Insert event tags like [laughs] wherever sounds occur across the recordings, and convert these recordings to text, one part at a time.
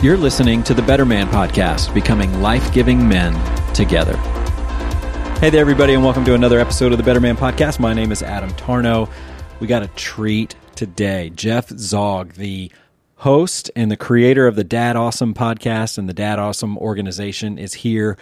You're listening to the Better Man Podcast, becoming life giving men together. Hey there, everybody, and welcome to another episode of the Better Man Podcast. My name is Adam Tarnow. We got a treat today. Jeff Zog, the host and the creator of the Dad Awesome podcast and the Dad Awesome organization, is here.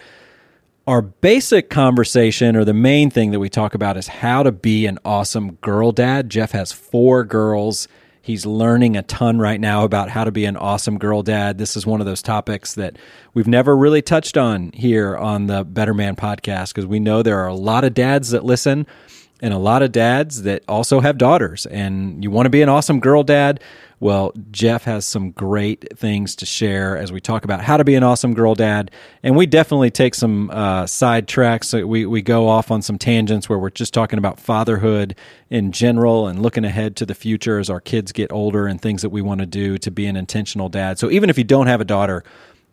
Our basic conversation, or the main thing that we talk about, is how to be an awesome girl dad. Jeff has four girls He's learning a ton right now about how to be an awesome girl dad. This is one of those topics that we've never really touched on here on the Better Man podcast because we know there are a lot of dads that listen and a lot of dads that also have daughters. And you want to be an awesome girl dad. Well, Jeff has some great things to share as we talk about how to be an awesome girl dad. And we definitely take some uh, side tracks. We, we go off on some tangents where we're just talking about fatherhood in general and looking ahead to the future as our kids get older and things that we want to do to be an intentional dad. So even if you don't have a daughter,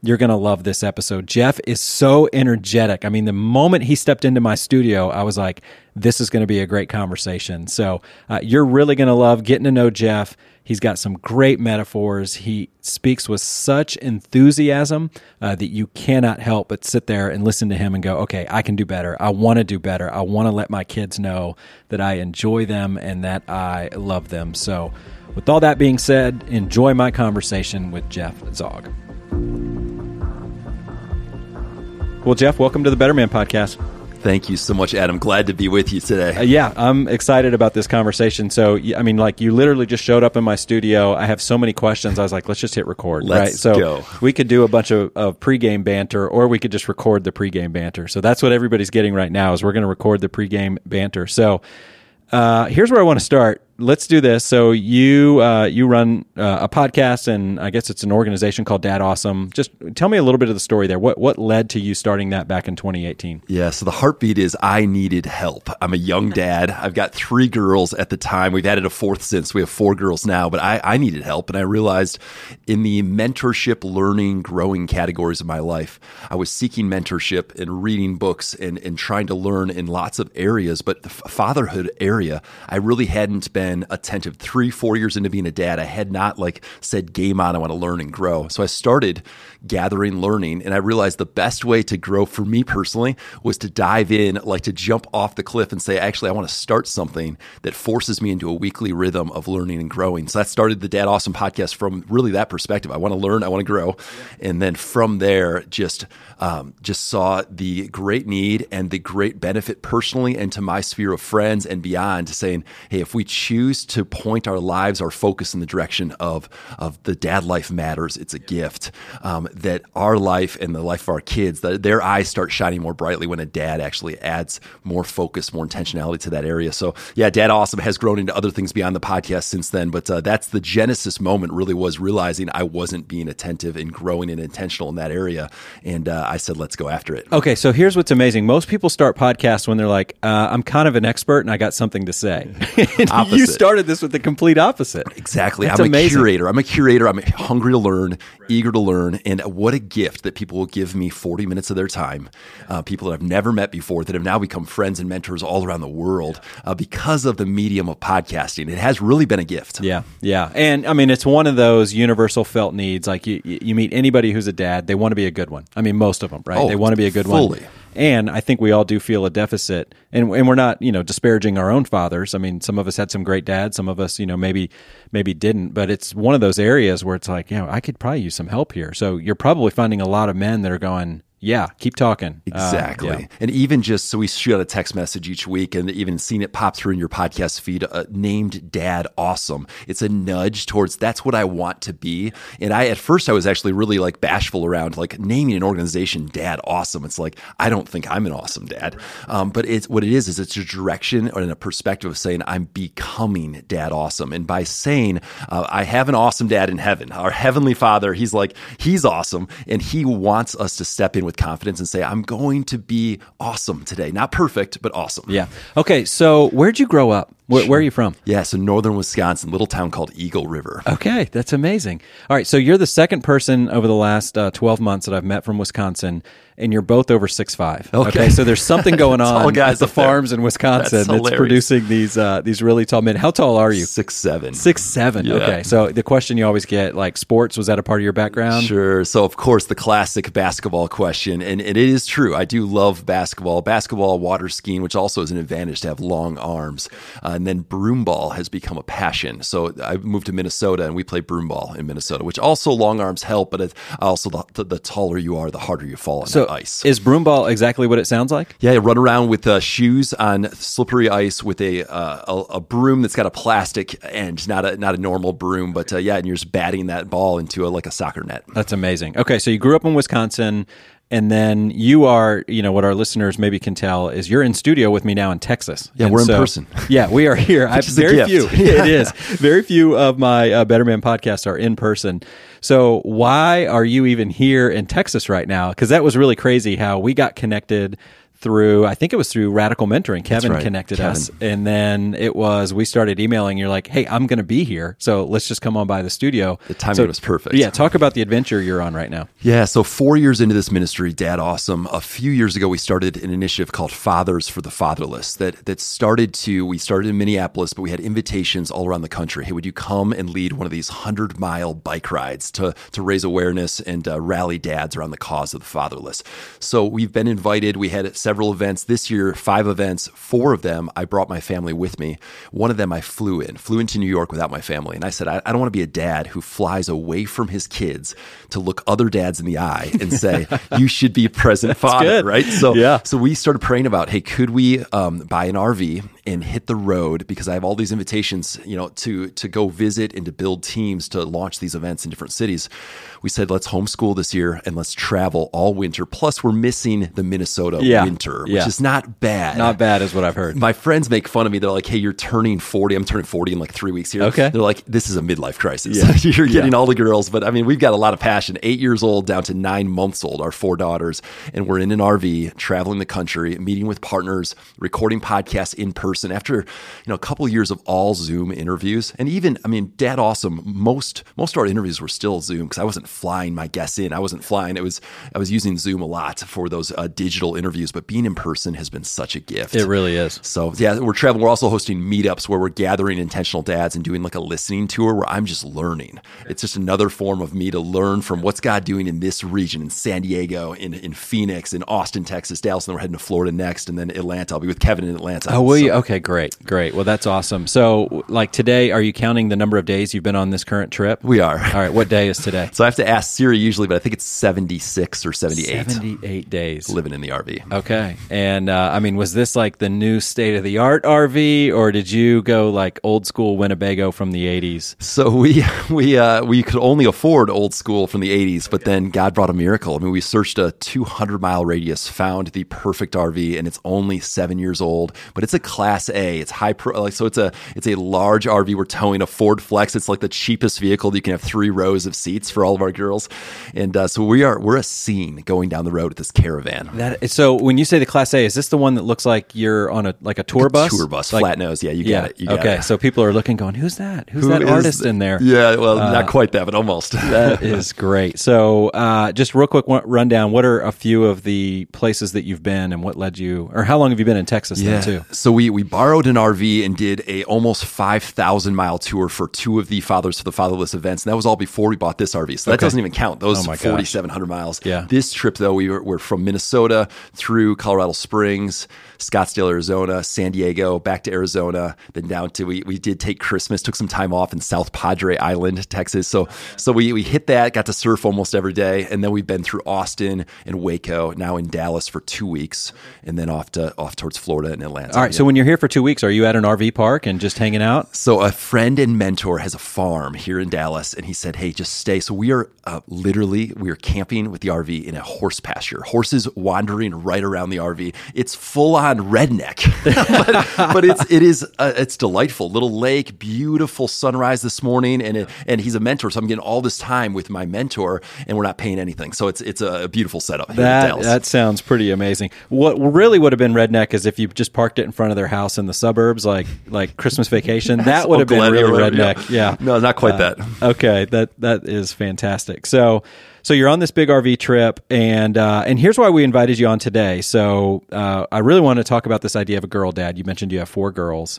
you're going to love this episode. Jeff is so energetic. I mean, the moment he stepped into my studio, I was like, this is going to be a great conversation. So uh, you're really going to love getting to know Jeff. He's got some great metaphors. He speaks with such enthusiasm uh, that you cannot help but sit there and listen to him and go, okay, I can do better. I want to do better. I want to let my kids know that I enjoy them and that I love them. So, with all that being said, enjoy my conversation with Jeff Zog. Well, Jeff, welcome to the Better Man podcast. Thank you so much, Adam. Glad to be with you today. Uh, yeah, I'm excited about this conversation. So, I mean, like, you literally just showed up in my studio. I have so many questions. I was like, let's just hit record. Let's right? So, go. we could do a bunch of, of pregame banter, or we could just record the pregame banter. So, that's what everybody's getting right now. Is we're going to record the pregame banter. So, uh, here's where I want to start let's do this. So you uh, you run uh, a podcast, and I guess it's an organization called Dad Awesome. Just tell me a little bit of the story there. What what led to you starting that back in 2018? Yeah, so the heartbeat is I needed help. I'm a young dad. I've got three girls at the time. We've added a fourth since we have four girls now, but I, I needed help, and I realized in the mentorship, learning, growing categories of my life, I was seeking mentorship and reading books and and trying to learn in lots of areas, but the fatherhood area, I really hadn't been been attentive. Three, four years into being a dad, I had not like said, game on, I want to learn and grow. So I started gathering learning and I realized the best way to grow for me personally was to dive in, like to jump off the cliff and say, actually, I want to start something that forces me into a weekly rhythm of learning and growing. So that started the Dad Awesome podcast from really that perspective. I want to learn, I want to grow. And then from there, just um, just saw the great need and the great benefit personally and to my sphere of friends and beyond saying, hey, if we choose to point our lives, our focus in the direction of, of the dad life matters, it's a gift, um, that our life and the life of our kids, that their eyes start shining more brightly when a dad actually adds more focus, more intentionality to that area. So, yeah, Dad Awesome has grown into other things beyond the podcast since then, but uh, that's the genesis moment really was realizing I wasn't being attentive and growing and intentional in that area. And uh, I said, let's go after it. Okay, so here's what's amazing. Most people start podcasts when they're like, uh, I'm kind of an expert and I got something to say. [laughs] [laughs] you started this with the complete opposite. Exactly. That's I'm amazing. a curator. I'm a curator. I'm hungry to learn, eager to learn. And what a gift that people will give me 40 minutes of their time. Uh, people that I've never met before that have now become friends and mentors all around the world uh, because of the medium of podcasting. It has really been a gift. Yeah. Yeah. And I mean, it's one of those universal felt needs. Like you, you meet anybody who's a dad, they want to be a good one. I mean, most of them, right? Oh, they want to be a good fully. one. And I think we all do feel a deficit, and and we're not you know disparaging our own fathers. I mean, some of us had some great dads, some of us you know maybe maybe didn't, but it's one of those areas where it's like, you know, I could probably use some help here. So you're probably finding a lot of men that are going, yeah, keep talking. Exactly. Uh, yeah. And even just so we shoot out a text message each week and even seeing it pop through in your podcast feed uh, named Dad Awesome. It's a nudge towards that's what I want to be. And I, at first, I was actually really like bashful around like naming an organization Dad Awesome. It's like, I don't think I'm an awesome dad. Um, but it's what it is, is it's a direction and a perspective of saying I'm becoming Dad Awesome. And by saying, uh, I have an awesome dad in heaven, our Heavenly Father, He's like, He's awesome. And He wants us to step in with with confidence and say, I'm going to be awesome today. Not perfect, but awesome. Yeah. Okay. So, where'd you grow up? Where, where are you from? Yeah, so northern Wisconsin, little town called Eagle River. Okay, that's amazing. All right, so you're the second person over the last uh, 12 months that I've met from Wisconsin, and you're both over six five. Okay. so there's something going [laughs] on guys at the up there. farms in Wisconsin That's that's, producing these uh, these really tall men. How tall are you? Six seven. Six seven. Yeah. Okay, so the question you always get, like sports, was that a part of your background? Sure. So, of course, the classic basketball question, and, and it is true. I do love basketball, basketball, water skiing, which also is an advantage to have long arms. Uh, and then broomball has become a passion. So, I moved to Minnesota, and we play broomball in Minnesota, which also long arms help, but it, also the, the, taller you are, the harder you fall on So the ice. is broomball exactly what it sounds like? Yeah, you run around with uh, shoes on slippery ice with a, uh, a a broom that's got a plastic end, not a not a normal broom, but uh, yeah, and you're just batting that ball into a, like a soccer net. That's amazing. Okay, so you grew up in Wisconsin, and then you are, you know, what our listeners maybe can tell is you're in studio with me now in Texas. Yeah, And we're in person. [laughs] Yeah, we are here. [laughs] I have is a very few. [laughs] it is very few of my uh, Better Man podcasts are in person. So why are you even here in Texas right now? Because that was really crazy how we got connected through I think it was through Radical Mentoring. Kevin right, connected Kevin. us and then it was we started emailing you're like, "Hey, I'm going to be here. So let's just come on by the studio." The timing So- was perfect. Yeah, talk about the adventure you're on right now. Yeah, so four years into this ministry, Dad Awesome, a few years ago, we started an initiative called Fathers for the Fatherless that, that started to, we started in Minneapolis, but we had invitations all around the country. Hey, would you come and lead one of these 100 mile bike rides to, to raise awareness and uh, rally dads around the cause of the fatherless? So we've been invited. We had several events this year, five events. Four of them, I brought my family with me. One of them, I flew in, flew into New York without my family. And I said, I, I don't want to be a dad who flies away from his kids to look other dads in the eye and say, [laughs] you should be a present father, good. right? So, Yeah. so we started praying about, hey, could we um, buy an RV and hit the road because I have all these invitations, you know, to to go visit and to build teams to launch these events in different cities. We said let's homeschool this year and let's travel all winter. Plus, we're missing the Minnesota Yeah. Winter, which Yeah. is not bad. Not bad is what I've heard. My friends make fun of me. They're like, "Hey, you're turning 40. I'm turning 40 in like three weeks here." Okay. They're like, "This is a midlife crisis. Yeah. [laughs] you're getting all the girls." But I mean, we've got a lot of passion. Eight years old down to nine months old. Our four daughters, and we're in an RV, traveling the country, meeting with partners, recording podcasts in person. After you know a couple years of all Zoom interviews, and even I mean, Dad Awesome. Most most of our interviews were still Zoom because I wasn't flying my guests in. I wasn't flying. It was I was using Zoom a lot for those uh, digital interviews. But being in person has been such a gift. It really is. So yeah, we're traveling. We're also hosting meetups where we're gathering intentional dads and doing like a listening tour where I'm just learning. It's just another form of me to learn from what's God doing in this region, in San Diego, in, in Phoenix, in Austin, Texas, Dallas, and then we're heading to Florida next, and then Atlanta. I'll be with Kevin in Atlanta. Oh, will you? Okay, great, great. Well, that's awesome. So, like today, are you counting the number of days you've been on this current trip? We are. All right. What day is today? [laughs] So I have to ask Siri usually, but I think it's 76 or 78 Seventy-eight days. living in the RV. Okay. And uh, I mean, was this like the new state of the art RV, or did you go like old school Winnebago from the '80s? So we [laughs] we uh, we could only afford old school from the '80s, but then God brought a miracle. I mean, we searched a 200 mile radius, found the perfect RV, and it's only seven years old, but it's a Class A. It's high pro, like so. It's a it's a large RV. We're towing a Ford Flex. It's like the cheapest vehicle. That you can have three rows of seats for all of our girls, and uh, so we are we're a scene going down the road with this caravan. That so when you say the Class A, is this the one that looks like you're on a like a tour bus? Tour bus, Like- flat nose. Yeah, you got it. You got okay. it. So people are looking, going, "Who's that? Who's Who that is artist th- in there?" Yeah, well, not quite that, but almost. [laughs] That is great. So, uh, just real quick rundown. What are a few of the places that you've been, and what led you, or how long have you been in Texas? Then too. So we we borrowed an RV and did a almost five thousand mile tour for two of the Fathers for the Fatherless events, and that was all before we bought this RV. So that Okay. doesn't even count. Those Oh forty seven hundred miles. Yeah. This trip though, we were, were from Minnesota through Colorado Springs, Scottsdale, Arizona, San Diego, back to Arizona, then down to we we did take Christmas, took some time off in South Padre Island, Texas. So so we we hit that, got to surf almost every day, and then we've been through Austin and Waco, now in Dallas for two weeks, and then off to off towards Florida and Atlanta. All right. So when you're here for two weeks, are you at an RV park and just hanging out? So a friend and mentor has a farm here in Dallas, and he said, "Hey, just stay." So we are uh, literally we are camping with the RV in a horse pasture, horses wandering right around around the RV. It's full on redneck, [laughs] but, but it's it is uh, it's delightful. Little lake, beautiful sunrise this morning, and it, and he's a mentor, so I'm getting all this time with my mentor, and we're not paying anything. So it's it's a beautiful setup. That that sounds pretty amazing. What really would have been redneck is if you just parked it in front of their house in the suburbs, like like Christmas vacation. [laughs] That would have been really redneck. Yeah. no, not quite that. Okay, that that is fantastic. So so you're on this big RV trip, and uh, and here's why we invited you on today. So uh, I really want to talk about this idea of a girl dad. You mentioned you have four girls.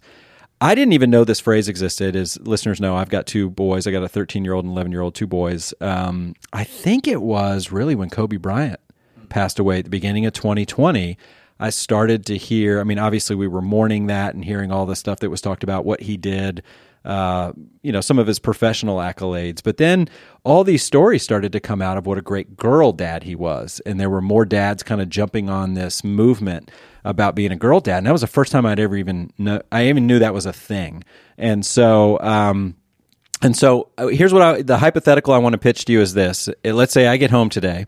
I didn't even know this phrase existed. As listeners know, I've got two boys. I got a 13 year old and 11 year old, two boys. Um, I think it was really when Kobe Bryant passed away at the beginning of 2020. I started to hear. I mean, obviously, we were mourning that and hearing all the stuff that was talked about, what he did, uh, you know, some of his professional accolades. But then all these stories started to come out of what a great girl dad he was. And there were more dads kind of jumping on this movement about being a girl dad. And that was the first time I'd ever even know, I even knew that was a thing. And so, um, and so uh, here's what I, the hypothetical I want to pitch to you is this. Uh, Let's say I get home today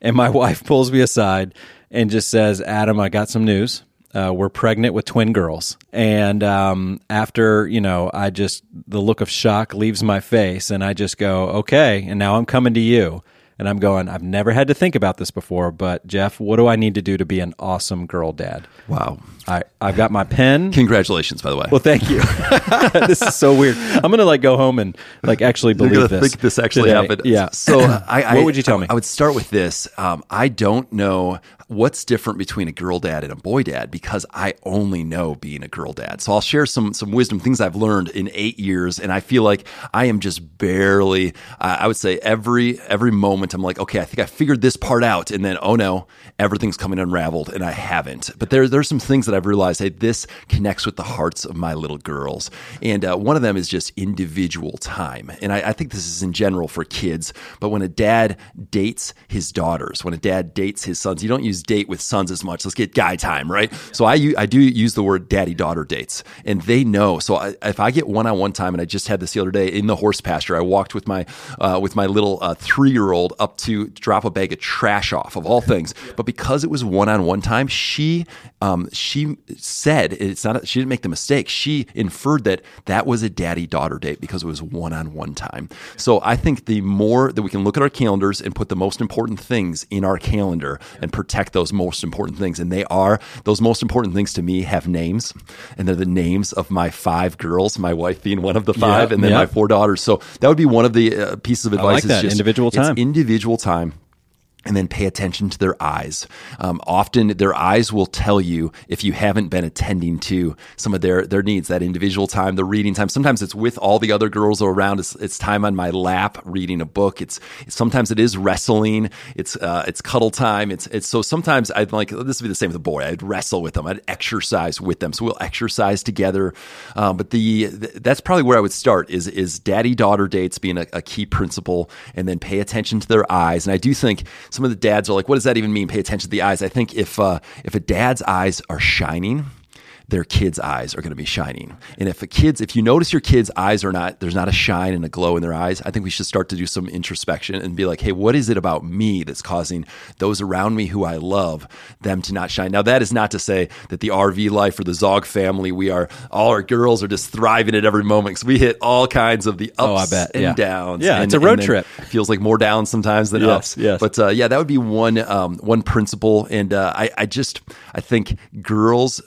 and my [laughs] wife pulls me aside and just says, Adam, I got some news. Uh, we're pregnant with twin girls. And um, after, you know, I just, the look of shock leaves my face and I just go, okay. And now I'm coming to you. And I'm going, I've never had to think about this before, but Jeff, what do I need to do to be an awesome girl dad? Wow. I, I've got my pen. Congratulations, by the way. Well, thank you. [laughs] this is so weird. I'm gonna like go home and like actually [laughs] believe this. think this actually today. happened. Yeah. So, [clears throat] I, I, What would you tell me? I would start with this. Um, I don't know what's different between a girl dad and a boy dad because I only know being a girl dad. So I'll share some some wisdom, things I've learned in eight years, and I feel like I am just barely. Uh, I would say every every moment I'm like, okay, I think I figured this part out, and then oh no, everything's coming unraveled, and I haven't. But there there's some things that I've realized. Hey, this connects with the hearts of my little girls, and uh, one of them is just individual time, and I, I think this is in general for kids. But when a dad dates his daughters, when a dad dates his sons, you don't use date with sons as much. Let's get guy time, right? So I I do use the word daddy daughter dates, and they know. So I, if I get one on one time, and I just had this the other day in the horse pasture, I walked with my uh, with my little uh, three year old up to drop a bag of trash off of all things. But because it was one on one time, she um, she said it's not. A, she didn't make the mistake. She inferred that that was a daddy daughter date because it was one on one time. So I think the more that we can look at our calendars and put the most important things in our calendar and protect those most important things, and they are those most important things to me have names, and they're the names of my five girls, my wife being one of the five, Yep, and then yep. my four daughters. So that would be one of the uh, pieces of advice. like is that, just- individual it's time. Individual time and then pay attention to their eyes. Um, often, their eyes will tell you if you haven't been attending to some of their their needs. That individual time, the reading time. Sometimes it's with all the other girls around. It's, it's time on my lap reading a book. It's sometimes it is wrestling. It's uh, it's cuddle time. It's it's so sometimes I'd like this would be the same with a boy. I'd wrestle with them. I'd exercise with them. So we'll exercise together. Um, but the, th- that's probably where I would start. Is is daddy daughter dates being a, a key principle, and then pay attention to their eyes. And I do think some of the dads are like, what does that even mean? Pay attention to the eyes. I think if uh, if a dad's eyes are shining, their kids' eyes are going to be shining. And if a kids, if you notice your kids' eyes are not, there's not a shine and a glow in their eyes, I think we should start to do some introspection and be like, hey, what is it about me that's causing those around me who I love them to not shine? Now, that is not to say that the RV life or the Zog family, we are all our girls are just thriving at every moment because we hit all kinds of the ups Oh, I bet. and Yeah. downs. Yeah, and, it's a road trip. Feels like more downs sometimes than Yes, ups. yes. But uh, yeah, that would be one um, one principle. And uh, I, I just I think girls,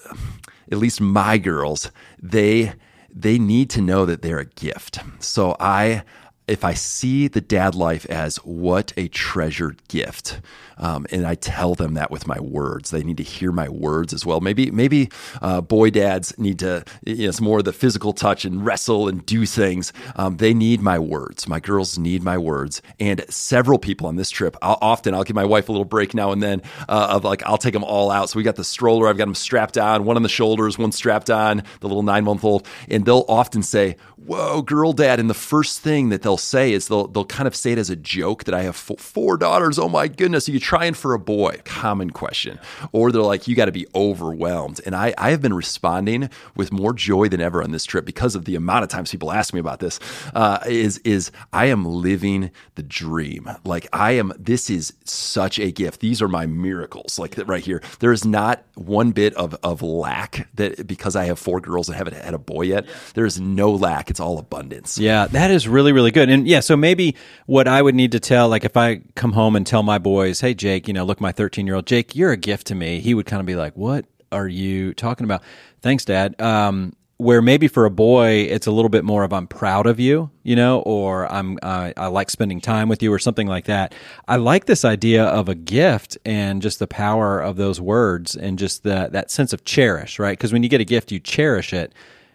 at least my girls, they they need to know that they're a gift. So I. If I see the dad life as what a treasured gift, um, and I tell them that with my words, they need to hear my words as well. Maybe maybe uh, boy dads need to, you know, it's more the physical touch and wrestle and do things. Um, they need my words. My girls need my words. And several people on this trip, I'll, often I'll give my wife a little break now and then uh, of like I'll take them all out. So we got the stroller, I've got them strapped on, one on the shoulders, one strapped on, the little nine month old, and they'll often say, whoa, girl dad. And the first thing that they'll say is they'll, they'll kind of say it as a joke that I have four daughters. Oh my goodness. Are you trying for a boy? Common question. Or they're like, you got to be overwhelmed. And I, I have been responding with more joy than ever on this trip because of the amount of times people ask me about this. Uh, is, is I am living the dream. Like I am, this is such a gift. These are my miracles. Like right here, there is not one bit of, of lack that because I have four girls and haven't had a boy yet, there is no lack. It's all abundance. Yeah, that is really, really good. And yeah, so maybe what I would need to tell, like if I come home and tell my boys, hey, Jake, you know, look, my 13 year old, Jake, you're a gift to me, he would kind of be like, what are you talking about? Thanks, Dad. Um, where maybe for a boy it's a little bit more of I'm proud of you, you know, or I'm uh, I like spending time with you or something like that. I like this idea of a gift and just the power of those words and just that that sense of cherish, right? Because when you get a gift, you cherish it.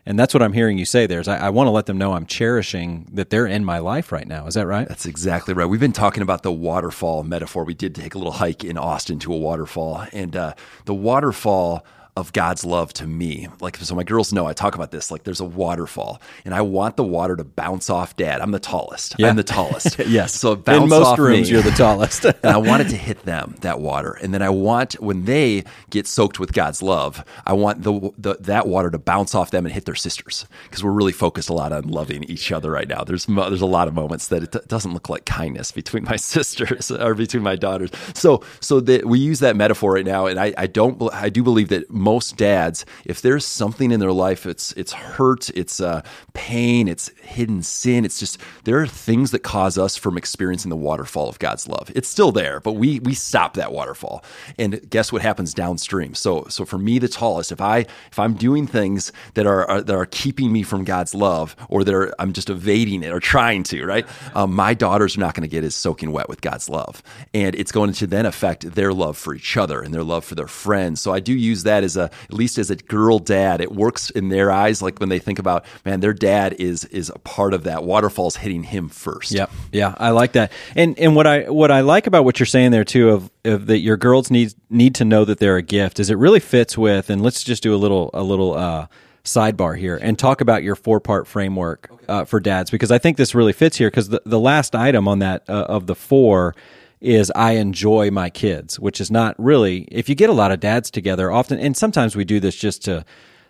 And that's what I'm hearing you say there is I, I want to let them know I'm cherishing that they're in my life right now. Is that right? That's exactly right. We've been talking about the waterfall metaphor. We did take a little hike in Austin to a waterfall, and uh, the waterfall of God's love to me. Like, so my girls know I talk about this. Like, there's a waterfall, and I want the water to bounce off Dad. I'm the tallest. Yeah. I'm the tallest. [laughs] yes. So bounce in most off rooms, me. you're the tallest. [laughs] and I want it to hit them that water, and then I want when they get soaked with God's love, I want the, the that water to bounce off them and hit their sisters because we're really focused a lot on loving each other right now. There's there's a lot of moments that it doesn't look like kindness between my [laughs] sisters or between my daughters. So so that we use that metaphor right now, and I, I don't I do believe that most dads if there's something in their life, it's it's hurt, it's uh, pain, it's hidden sin. It's just there are things that cause us from experiencing the waterfall of God's love. It's still there, but we we stop that waterfall, and guess what happens downstream? So so for me, the tallest, if I if I'm doing things that are, are that are keeping me from God's love, or that are, I'm just evading it or trying to, right? Um, my daughters are not going to get as soaking wet with God's love, and it's going to then affect their love for each other and their love for their friends. So I do use that as a at least as a girl dad, it works in their eyes. Like when they think about, man, their dad is is a part of that. Waterfall's hitting him first. Yeah, yeah, I like that. And and what I what I like about what you're saying there too of, of that your girls need need to know that they're a gift is it really fits with. And let's just do a little a little. uh sidebar here and talk about your four part framework uh, for dads because I think this really fits here because the, the last item on that uh, of the four is I enjoy my kids, which is not really, if you get a lot of dads together often, and sometimes we do this just to,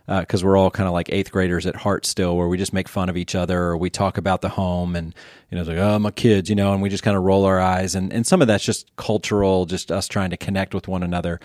because uh, we're all kind of like eighth graders at heart still, where we just make fun of each other or we talk about the home and, you know, it's like, oh, my kids, you know, and we just kind of roll our eyes. And, and some of that's just cultural, just us trying to connect with one another.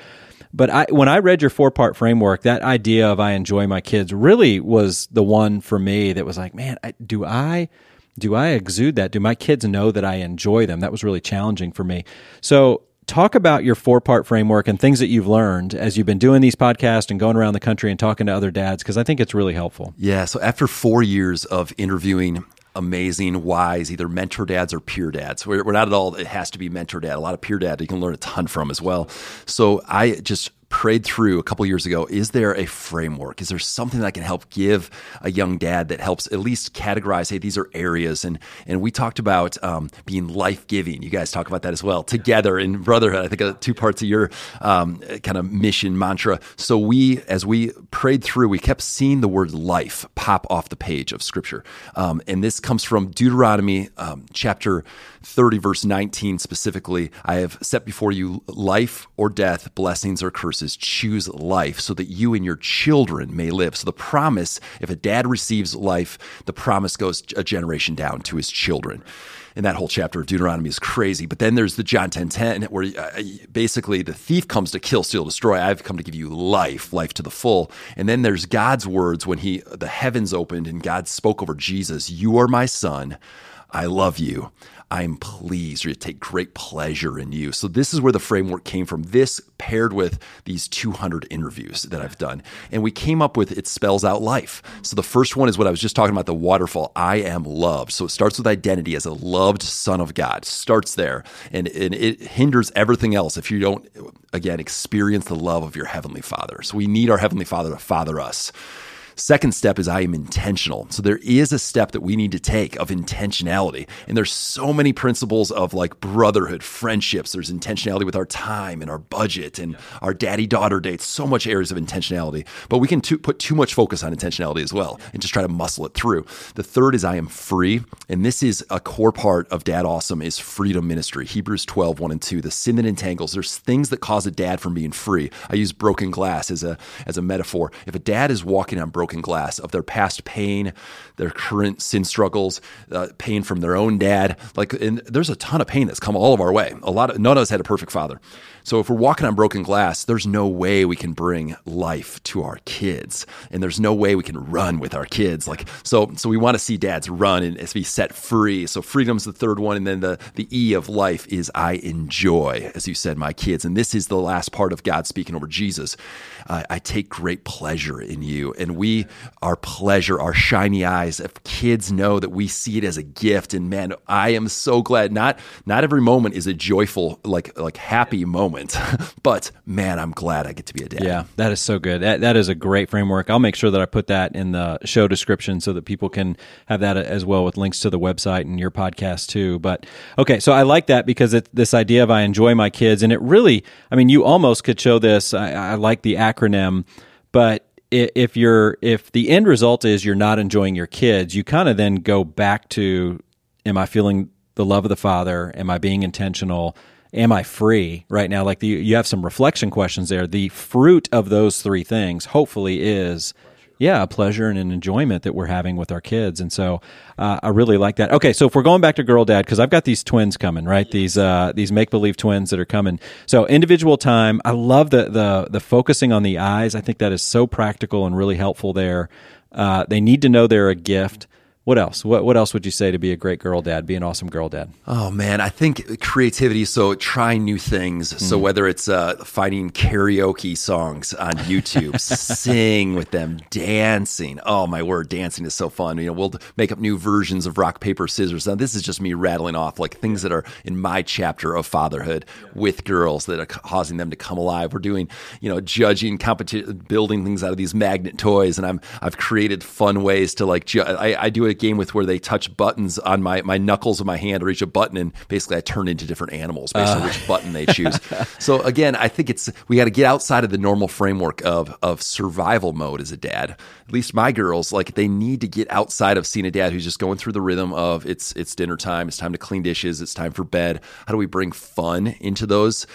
But I, when I read your four part framework, that idea of I enjoy my kids really was the one for me that was like, man, I, do I do I exude that? Do my kids know that I enjoy them? That was really challenging for me. So, talk about your four part framework and things that you've learned as you've been doing these podcasts and going around the country and talking to other dads, because I think it's really helpful. Yeah. So, after four years of interviewing amazing, wise, either mentor dads or peer dads. We're, we're, not at all, it has to be mentor dad. A lot of peer dad you can learn a ton from as well. So I just prayed through a couple years ago is there a framework? Is there something that I can help give a young dad that helps at least categorize hey these are areas? And and we talked about um, being life-giving. You guys talk about that as well. Together in brotherhood i think uh, two parts of your um, kind of mission mantra. So we as we prayed through we kept seeing the word life pop off the page of scripture. Um, and this comes from deuteronomy um, chapter 30 verse 19 specifically. I have set before you life or death blessings or curses choose life so that you and your children may live. So the promise, if a dad receives life, the promise goes a generation down to his children and that whole chapter of Deuteronomy is crazy. But then there's the John 10 10, where uh, basically the thief comes to kill, steal, destroy. I've come to give you life, life to the full. And then there's God's words when he the heavens opened and God spoke over Jesus, You are my son. I love you. I'm pleased or to take great pleasure in you. So this is where the framework came from. This paired with these 200 interviews that I've done. And we came up with it spells out life. So the first one is what I was just talking about the waterfall. I am loved. So it starts with identity as a loved son of God. Starts there. And, and it hinders everything else if you don't again experience the love of your heavenly father. So we need our heavenly father to father us. Second step is I am intentional. So there is a step that we need to take of intentionality. And there's so many principles of like brotherhood, friendships. There's intentionality with our time and our budget and our daddy daughter dates, so much areas of intentionality. But we can too, put too much focus on intentionality as well and just try to muscle it through. The third is I am free. And this is a core part of Dad Awesome is freedom ministry. Hebrews 12, 1 and 2. The sin that entangles. There's things that cause a dad from being free. I use broken glass as a as a metaphor. If a dad is walking on broken glass of their past pain, their current sin struggles, uh, pain from their own dad, like and there's a ton of pain that's come all of our way. A lot of none of us had a perfect father. So if we're walking on broken glass, there's no way we can bring life to our kids, and there's no way we can run with our kids. Like so, so we want to see dads run and be set free. So freedom's the third one, and then the the E of life is I enjoy, as you said, my kids, and this is the last part of God speaking over Jesus. Uh, I take great pleasure in you, and we our pleasure, our shiny eyes. If kids know that we see it as a gift, and man, I am so glad. Not not every moment is a joyful, like like happy moment [laughs] but man, I'm glad I get to be a dad. Yeah, that is so good. That, that is a great framework. I'll make sure that I put that in the show description so that people can have that as well with links to the website and your podcast too. But okay, so I like that because it's this idea of I enjoy my kids, and it really, I mean, you almost could show this. I, I like the acronym, but if you're if the end result is you're not enjoying your kids, you kind of then go back to, am I feeling the love of the Father? Am I being intentional? am I free right now? Like the, you have some reflection questions there. The fruit of those three things, hopefully, is yeah, a pleasure and an enjoyment that we're having with our kids. And so uh, I really like that. Okay, so if we're going back to girl dad, because I've got these twins coming, right? These uh, these make believe twins that are coming. So individual time. I love the the the focusing on the eyes. I think that is so practical and really helpful there. Uh, they need to know they're a gift. What else? What what else would you say to be a great girl dad, be an awesome girl dad? Oh man, I think creativity. So trying new things. Mm. So whether it's uh, finding karaoke songs on YouTube, [laughs] sing with them, dancing. Oh my word, dancing is so fun. You know, we'll make up new versions of rock paper scissors. Now this is just me rattling off like things that are in my chapter of fatherhood with girls that are causing them to come alive. We're doing you know judging competition, building things out of these magnet toys, and I'm I've created fun ways to like. Ju- I, I do a game with where they touch buttons on my, my knuckles of my hand or each a button, and basically I turn into different animals based uh. on which button they choose. [laughs] so again, I think it's we got to get outside of the normal framework of of survival mode as a dad. At least my girls, like they need to get outside of seeing a dad who's just going through the rhythm of it's it's dinner time, it's time to clean dishes, it's time for bed. How do we bring fun into those?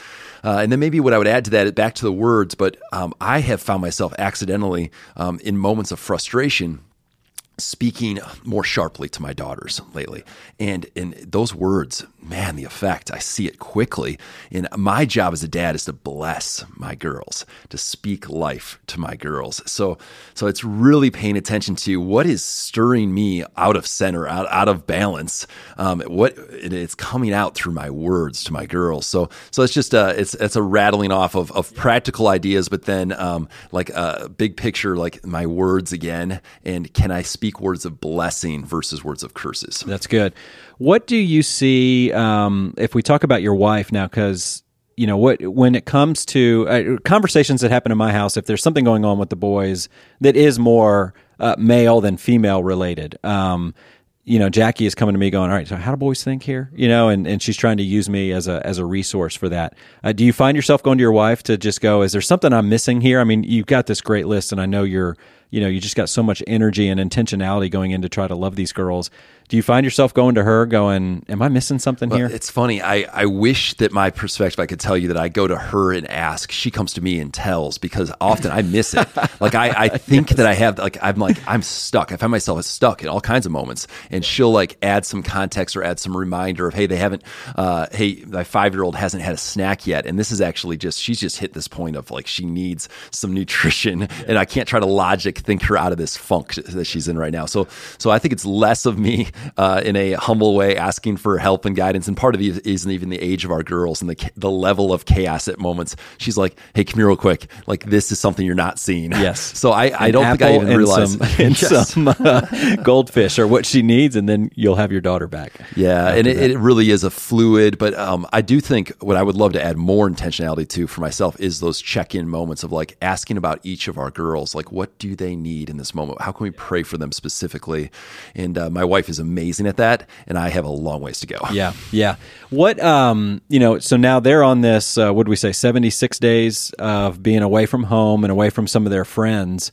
Uh, and then maybe what I would add to that, back to the words, but um, I have found myself accidentally um, in moments of frustration speaking more sharply to my daughters lately. And in those words, man, the effect, I see it quickly. And my job as a dad is to bless my girls, to speak life to my girls. So so it's really paying attention to what is stirring me out of center, out, out of balance. Um, what it's coming out through my words to my girls. So so it's just a it's it's a rattling off of, of practical ideas, but then um, like a big picture, like my words again. And can I speak speak words of blessing versus words of curses. That's good. What do you see um, if we talk about your wife now? Because you know what when it comes to uh, conversations that happen in my house if there's something going on with the boys that is more uh, male than female related um, you know jackie is coming to me going all right so how do boys think here you know and, and she's trying to use me as a as a resource for that uh, do you find yourself going to your wife to just go is there something i'm missing here i mean you've got this great list and i know you're you know you just got so much energy and intentionality going in to try to love these girls do you find yourself going to her going am i missing something well, here? it's funny. I, I wish that my perspective i could tell you that i go to her and ask. She comes to me and tells because often i miss it. [laughs] Like i, I think yes. that i have like i'm like i'm stuck. I find myself stuck in all kinds of moments. And she'll like add some context or add some reminder of hey they haven't uh, hey my five year old hasn't had a snack yet. And this is actually just she's just hit this point of like she needs some nutrition. And i can't try to logic think her out of this funk that she's in right now. So so i think it's less of me uh, in a humble way, asking for help and guidance. And part of it isn't even the age of our girls and the the level of chaos at moments. She's like, "Hey, come here real quick. Like this is something you're not seeing." Yes. [laughs] So I, I don't think I even realized. some, [laughs] and Yes. some uh, goldfish or what she needs, and then you'll have your daughter back. Yeah, and it, it really is a fluid, but um, I do think what I would love to add more intentionality to for myself is those check-in moments of like asking about each of our girls, like what do they need in this moment? How can we pray for them specifically? And uh, my wife is amazing at that, and I have a long ways to go. Yeah, yeah. What um, you know, so now they're on this. Uh, what do we say? Seventy six days of being away from home and away from some of their friends.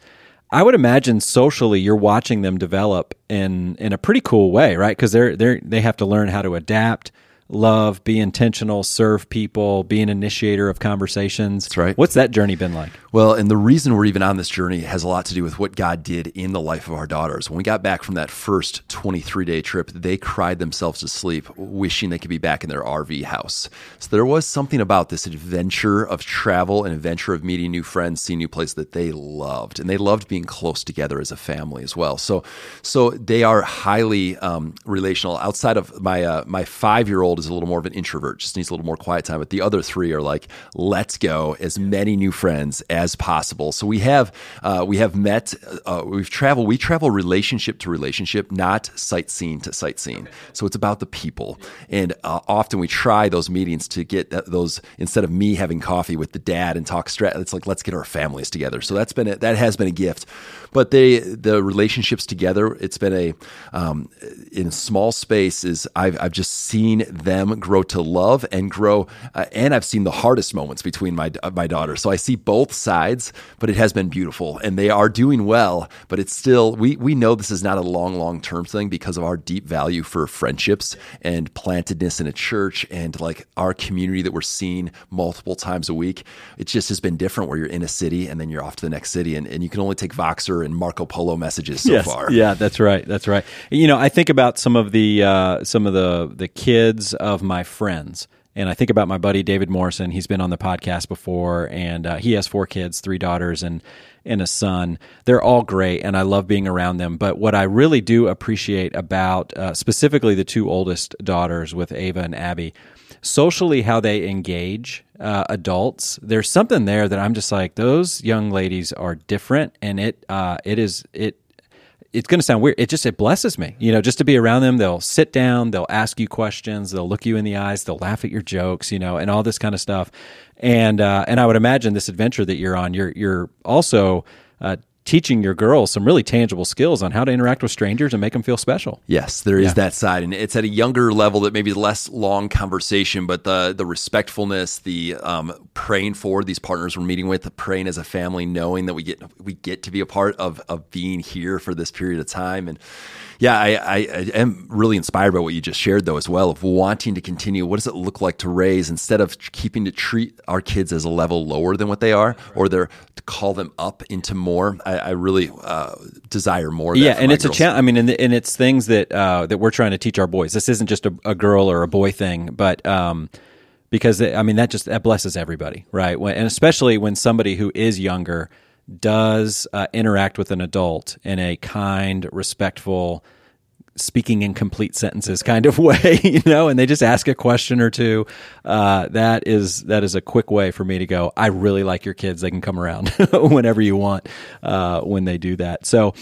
I would imagine socially, you're watching them develop in in a pretty cool way, right? Because they're they are they have to learn how to adapt, love, be intentional, serve people, be an initiator of conversations. That's right. What's that journey been like? Well, and the reason we're even on this journey has a lot to do with what God did in the life of our daughters. When we got back from that first 23 day trip, they cried themselves to sleep, wishing they could be back in their RV house. So there was something about this adventure of travel and adventure of meeting new friends, seeing new places that they loved. And they loved being close together as a family as well. So, so they are highly um, relational. Outside of my, uh, my five year old is a little more of an introvert, just needs a little more quiet time. But the other three are like, let's go as many new friends as possible. So we have uh, we have met, uh, we've traveled. We travel relationship to relationship, not sightseeing to sightseeing. So it's about the people, and uh, often we try those meetings to get those instead of me having coffee with the dad and talk strat. It's like let's get our families together. So that's been a, that has been a gift. But they the relationships together. It's been a um, in small space. Is I've I've just seen them grow to love and grow, uh, and I've seen the hardest moments between my my daughters. So I see both sides, but it has been beautiful, and they are doing well. But it's still we we know this is not a long long term thing because of our deep value for friendships and plantedness in a church and like our community that we're seeing multiple times a week. It just has been different where you're in a city and then you're off to the next city, and, and you can only take Voxer Marco Polo messages so yes. far. Yeah, that's right. That's right. You know, I think about some of the uh, some of the the kids of my friends. And I think about my buddy David Morrison. He's been on the podcast before, and uh, he has four kids, three daughters, and and a son. They're all great, and I love being around them. But what I really do appreciate about uh, specifically the two oldest daughters with Ava and Abby, socially how they engage uh, adults. There's something there that I'm just like those young ladies are different, and it uh, it is it it's going to sound weird. It just it blesses me, you know, just to be around them. They'll sit down, they'll ask you questions, they'll look you in the eyes, they'll laugh at your jokes, you know, and all this kind of stuff. And uh, and I would imagine this adventure that you're on, you're you're also uh, teaching your girls some really tangible skills on how to interact with strangers and make them feel special. Yes, there is that side, and it's at a younger level that maybe less long conversation, but the the respectfulness, the um, praying for these partners we're meeting with, the praying as a family, knowing that we get we get to be a part of of being here for this period of time, and yeah, I, I, I am really inspired by what you just shared though as well of wanting to continue. What does it look like to raise instead of keeping to treat our kids as a level lower than what they are, or they're to call them up into more? I, I really uh, desire more. Of that yeah, and it's a challenge. I mean, and, and it's things that uh, that we're trying to teach our boys. This isn't just a, a girl or a boy thing, but um, because I mean that just that blesses everybody, right? When, and especially when somebody who is younger does uh, interact with an adult in a kind, respectful, speaking in complete sentences kind of [laughs] way, you know, and they just ask a question or two. Uh, that is that is a quick way for me to go. I really like your kids. They can come around [laughs] whenever you want uh, when they do that. So.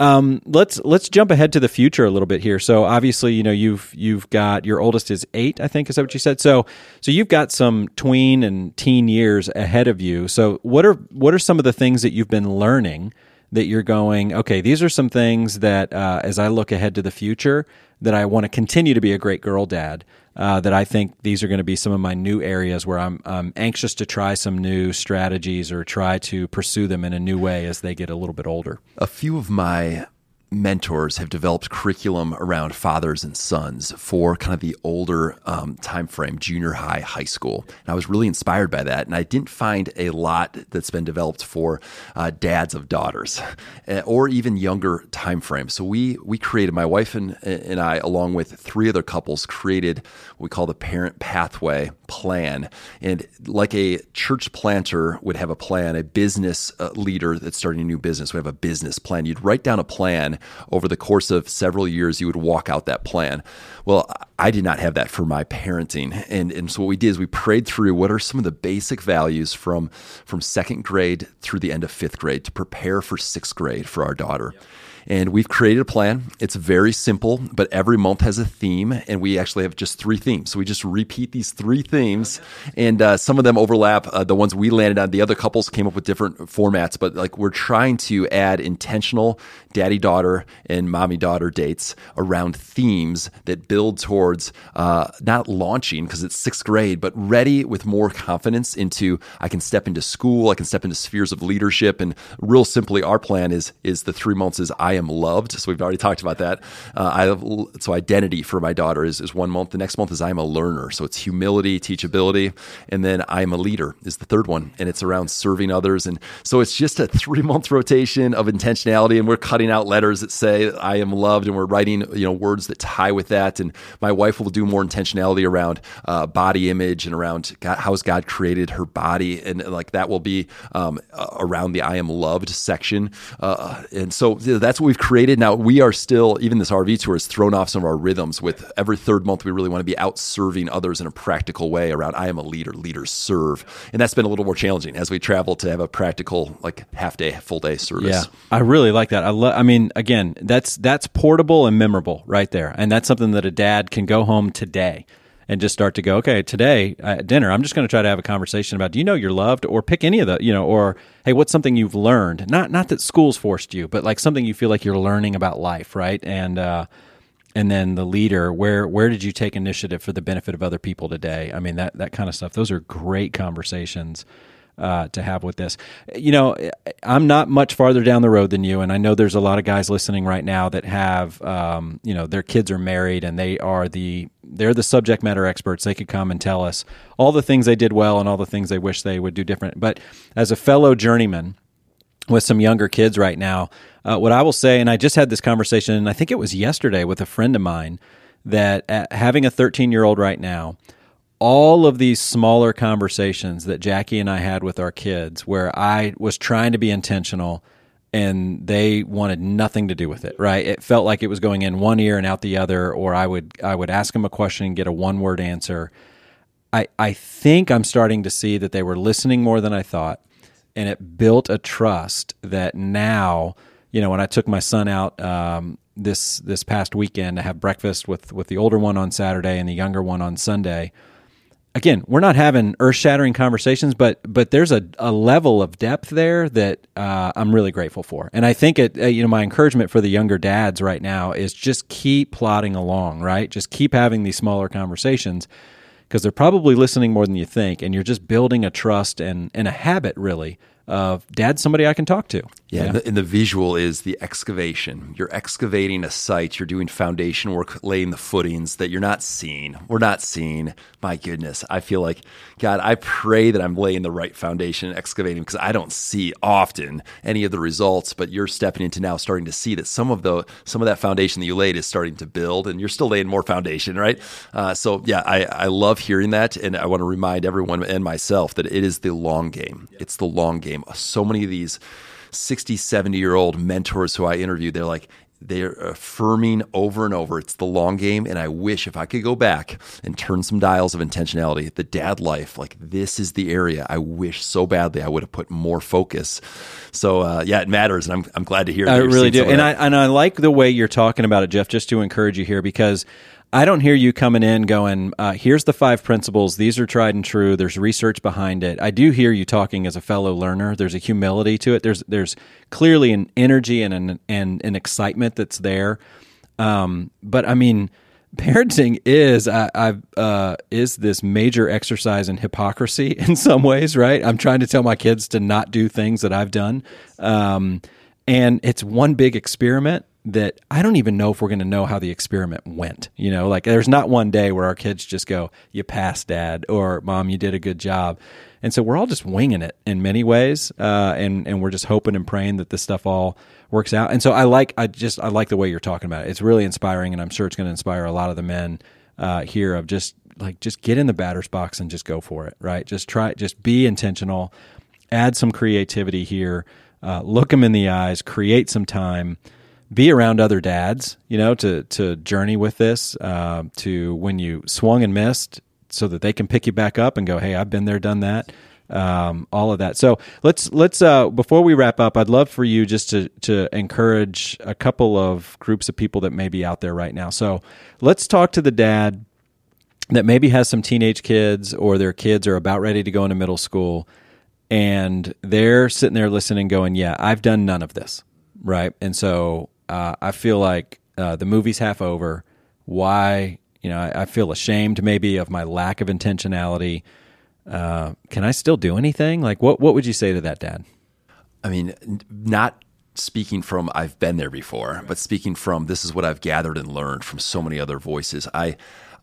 Um, let's let's jump ahead to the future a little bit here. So obviously, you know you've you've got your oldest is eight, I think is that what you said. So so you've got some tween and teen years ahead of you. So what are what are some of the things that you've been learning that you're going, okay, these are some things that uh, as I look ahead to the future, that I want to continue to be a great girl dad. Uh, that I think these are going to be some of my new areas where I'm, I'm anxious to try some new strategies or try to pursue them in a new way as they get a little bit older. A few of my mentors have developed curriculum around fathers and sons for kind of the older um, time frame junior high high school. And i was really inspired by that and i didn't find a lot that's been developed for uh, dads of daughters eh, or even younger time frames so we we created my wife and, and i along with three other couples created what we call the parent pathway plan. And like a church planter would have a plan a business uh, leader that's starting a new business would have a business plan. You'd write down a plan over the course of several years, you would walk out that plan. Well, I did not have that for my parenting. And, and so what we did is we prayed through what are some of the basic values from, from second grade through the end of fifth grade to prepare for sixth grade for our daughter. Yep. And we've created a plan. It's very simple, but every month has a theme, and we actually have just three themes. So we just repeat these three themes, and uh, some of them overlap. Uh, the ones we landed on, the other couples came up with different formats, but like we're trying to add intentional daddy daughter and mommy daughter dates around themes that build towards uh, not launching because it's sixth grade, but ready with more confidence into I can step into school, I can step into spheres of leadership, and real simply, our plan is is the three months is I am loved. So we've already talked about that. Uh, I have, so identity for my daughter is, is one month. The next month is I'm a learner. So it's humility, teachability, and then I'm a leader is the third one, and it's around serving others. And so it's just a [laughs] three month rotation of intentionality, and we're cutting out letters that say I am loved, and we're writing you know words that tie with that. And my wife will do more intentionality around uh, body image and around God, how's God created her body, and like that will be um, around the I am loved section. Uh, and so that's what we've created. Now we are still, even this RV tour has thrown off some of our rhythms with every third month. We really want to be out serving others in a practical way around I am a leader, leaders serve. And that's been a little more challenging as we travel to have a practical, like half day, full day service. Yeah. I really like that. I love, I mean, again, that's, that's portable and memorable right there. And that's something that a dad can go home today and just start to go, okay, today at dinner, I'm just going to try to have a conversation about, do you know you're loved, or pick any of the, you know, or hey, what's something you've learned? Not not that school's forced you, but like something you feel like you're learning about life, right? And uh, and then the leader, where where did you take initiative for the benefit of other people today? I mean that that kind of stuff. Those are great conversations uh, to have with this. You know, I'm not much farther down the road than you, and I know there's a lot of guys listening right now that have, um, you know, their kids are married and they are the they're the subject matter experts. They could come and tell us all the things they did well and all the things they wish they would do different. But as a fellow journeyman with some younger kids right now, uh, what I will say, and I just had this conversation, and I think it was yesterday with a friend of mine that uh, having a 13 year old right now all of these smaller conversations that Jackie and I had with our kids where I was trying to be intentional and they wanted nothing to do with it right? It felt like it was going in one ear and out the other or i would i would ask them a question and get a one word answer. I i think i'm starting to see that they were listening more than i thought and it built a trust that now you know when i took my son out um, this this past weekend to have breakfast with with the older one on saturday and the younger one on sunday again, we're not having earth shattering conversations, but but there's a, a level of depth there that uh, I'm really grateful for. And I think it, uh, you know, my encouragement for the younger dads right now is just keep plodding along, right? Just keep having these smaller conversations because they're probably listening more than you think, and you're just building a trust and and a habit really of dad somebody I can talk to. Yeah, And, the, and, the, visual is the excavation. You're excavating a site, you're doing foundation work, laying the footings that you're not seeing. We're not seeing. My goodness, I feel like, God, I pray that I'm laying the right foundation and excavating because I don't see often any of the results, but you're stepping into now starting to see that some of the some of that foundation that you laid is starting to build and you're still laying more foundation, right? Uh, so yeah, I, I love hearing that. And I want to remind everyone and myself that it is the long game. It's the long game. So many of these 60, 70 year old mentors who I interviewed, they're like, they're affirming over and over it's the long game and i wish if i could go back and turn some dials of intentionality the dad life like this is the area i wish so badly i would have put more focus. So uh, yeah it matters and i'm, I'm glad to hear i really do and I, and I like the way you're talking about it jeff just to encourage you here because I don't hear you coming in going, uh, here's the five principles. These are tried and true. There's research behind it. I do hear you talking as a fellow learner. There's a humility to it. There's there's clearly an energy and an and an excitement that's there. Um, but I mean, [laughs] parenting is I, I uh, is this major exercise in hypocrisy [laughs] in some ways, right? I'm trying to tell my kids to not do things that I've done, um, and it's one big experiment that I don't even know if we're going to know how the experiment went. You know, like there's not one day where our kids just go, "You passed, Dad," or "Mom, you did a good job," and so we're all just winging it in many ways, uh, and and we're just hoping and praying that this stuff all works out. And so I like, I just I like the way you're talking about it. It's really inspiring, and I'm sure it's going to inspire a lot of the men uh, here of just like just get in the batter's box and just go for it. Right? Just try, just be intentional, add some creativity here, uh, look them in the eyes, create some time be around other dads, you know, to to journey with this, uh, to when you swung and missed, so that they can pick you back up and go, "Hey, I've been there, done that." Um, all of that. So let's let's uh, before we wrap up, I'd love for you just to to encourage a couple of groups of people that may be out there right now. So let's talk to the dad that maybe has some teenage kids or their kids are about ready to go into middle school and they're sitting there listening going yeah i've done none of this right and so uh, i feel like uh, the movie's half over. Why you know I, I, feel ashamed maybe of my lack of intentionality. Uh, can i still do anything? Like what, what would you say to that dad? I mean not speaking from I've been there before, but speaking from this is what I've gathered and learned from so many other voices. I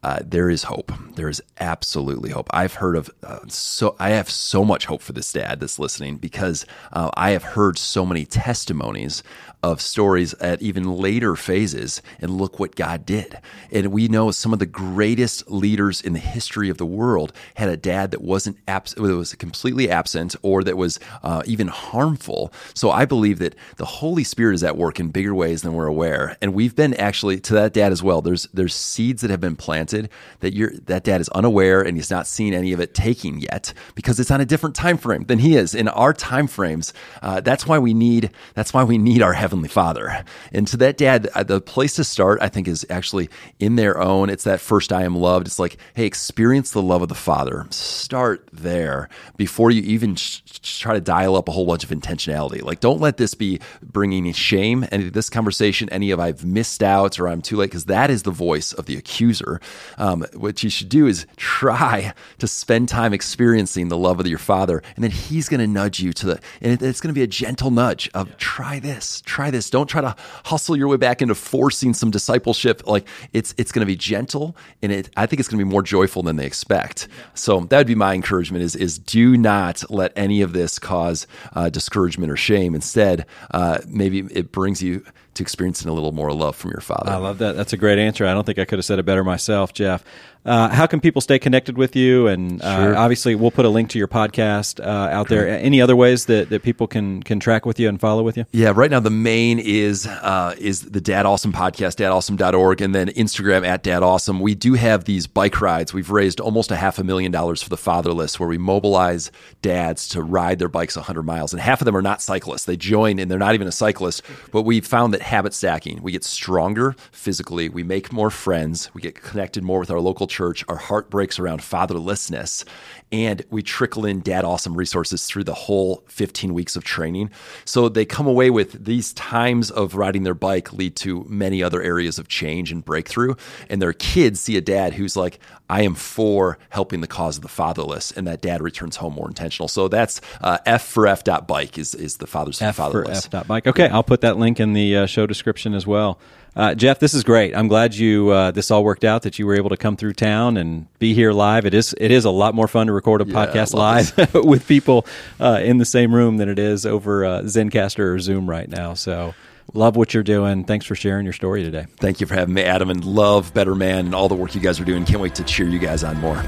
uh, there is hope. There is absolutely hope. I've heard of uh, so I have so much hope for this dad that's listening because uh, I have heard so many testimonies of stories at even later phases, and look what God did. And we know some of the greatest leaders in the history of the world had a dad that wasn't abs- that was completely absent or that was uh, even harmful. So I believe that the Holy Spirit is at work in bigger ways than we're aware, and we've been actually to that dad as well. There's there's seeds that have been planted that you're that dad is unaware and he's not seen any of it taking yet because it's on a different time frame than he is in our time frames. Uh, that's why we need that's why we need our Heavenly Father. And to that dad, uh, the place to start, I think, is actually in their own. It's that first I am loved. It's like, hey, experience the love of the Father. Start there before you even sh- try to dial up a whole bunch of intentionality. Like, don't let this be bringing shame and this conversation, any of I've missed out or I'm too late, because that is the voice of the accuser. Um, what you should do is try to spend time experiencing the love of your Father, and then He's going to nudge you to the, and it's going to be a gentle nudge of try this, try this. Don't try to hustle your way back into forcing some discipleship. Like it's it's going to be gentle, and it I think it's going to be more joyful than they expect. So that would be my encouragement: is is do not let any of this cause uh, discouragement or shame. Instead, uh, maybe it brings you to experiencing a little more love from your father. I love that. That's a great answer. I don't think I could have said it better myself, Jeff. Uh, how can people stay connected with you? And uh, sure. obviously, we'll put a link to your podcast uh, out there. Any other ways that, that people can can track with you and follow with you? Yeah, right now the main is uh, is the Dad Awesome podcast, dadawesome.org, and then Instagram at Dad Awesome. We do have these bike rides. We've raised almost a half a million dollars for the fatherless, where we mobilize dads to ride their bikes 100 miles, and half of them are not cyclists. They join, and they're not even a cyclist. But we found that habit stacking, we get stronger physically, we make more friends, we get connected more with our local church, our heart breaks around fatherlessness, and we trickle in dad awesome resources through the whole 15 weeks of training. So they come away with these times of riding their bike lead to many other areas of change and breakthrough. And their kids see a dad who's like, I am for helping the cause of the fatherless, and that dad returns home more intentional. So that's uh, F for F dot bike is is the fathers F fatherless. For F dot bike. Okay, I'll put that link in the uh, show description as well. Uh, Jeff, this is great. I'm glad you uh, this all worked out that you were able to come through town and be here live. It is it is a lot more fun to record a yeah, podcast live [laughs] with people uh, in the same room than it is over uh, Zencastr or Zoom right now. So love what you're doing. Thanks for sharing your story today. Thank you for having me, Adam, and love Better Man and all the work you guys are doing. Can't wait to cheer you guys on more.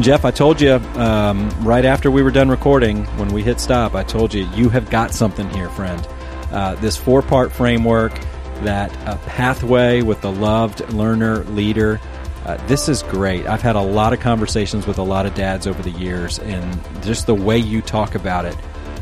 Jeff, I told you um, right after we were done recording, when we hit stop, I told you you have got something here, friend uh, this four part framework, that uh, pathway with the loved learner leader. Uh, this is great. I've had a lot of conversations with a lot of dads over the years, and just the way you talk about it,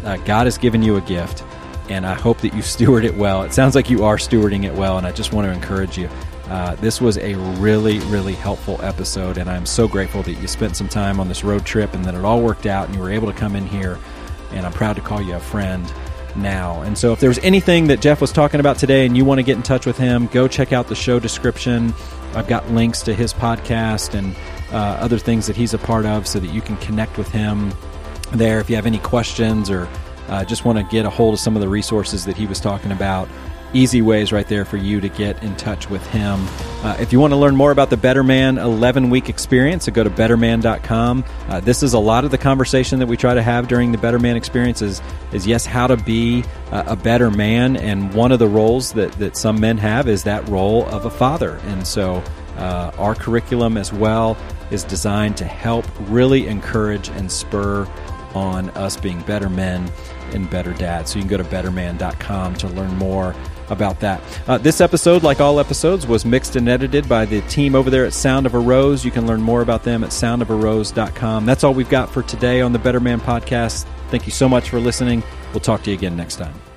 uh, God has given you a gift, and I hope that you [laughs] steward it well. It sounds like you are stewarding it well, and I just want to encourage you. Uh, this was a really, really helpful episode, and I'm so grateful that you spent some time on this road trip and that it all worked out and you were able to come in here. And I'm proud to call you a friend now. And so, if there's anything that Jeff was talking about today and you want to get in touch with him, go check out the show description. I've got links to his podcast and uh, other things that he's a part of so that you can connect with him there. If you have any questions or uh, just want to get a hold of some of the resources that he was talking about, easy ways right there for you to get in touch with him. Uh, if you want to learn more about the Better Man 11 week experience, so go to betterman.com. Uh, this is a lot of the conversation that we try to have during the Better Man experience is, is yes, how to be uh, a better man. And one of the roles that, that some men have is that role of a father. And so uh, our curriculum as well is designed to help really encourage and spur on us being better men and better dads. So you can go to betterman.com to learn more about that. Uh, this episode, like all episodes, was mixed and edited by the team over there at Sound of a Rose. You can learn more about them at soundofarose.com. That's all we've got for today on the Better Man podcast. Thank you so much for listening. We'll talk to you again next time.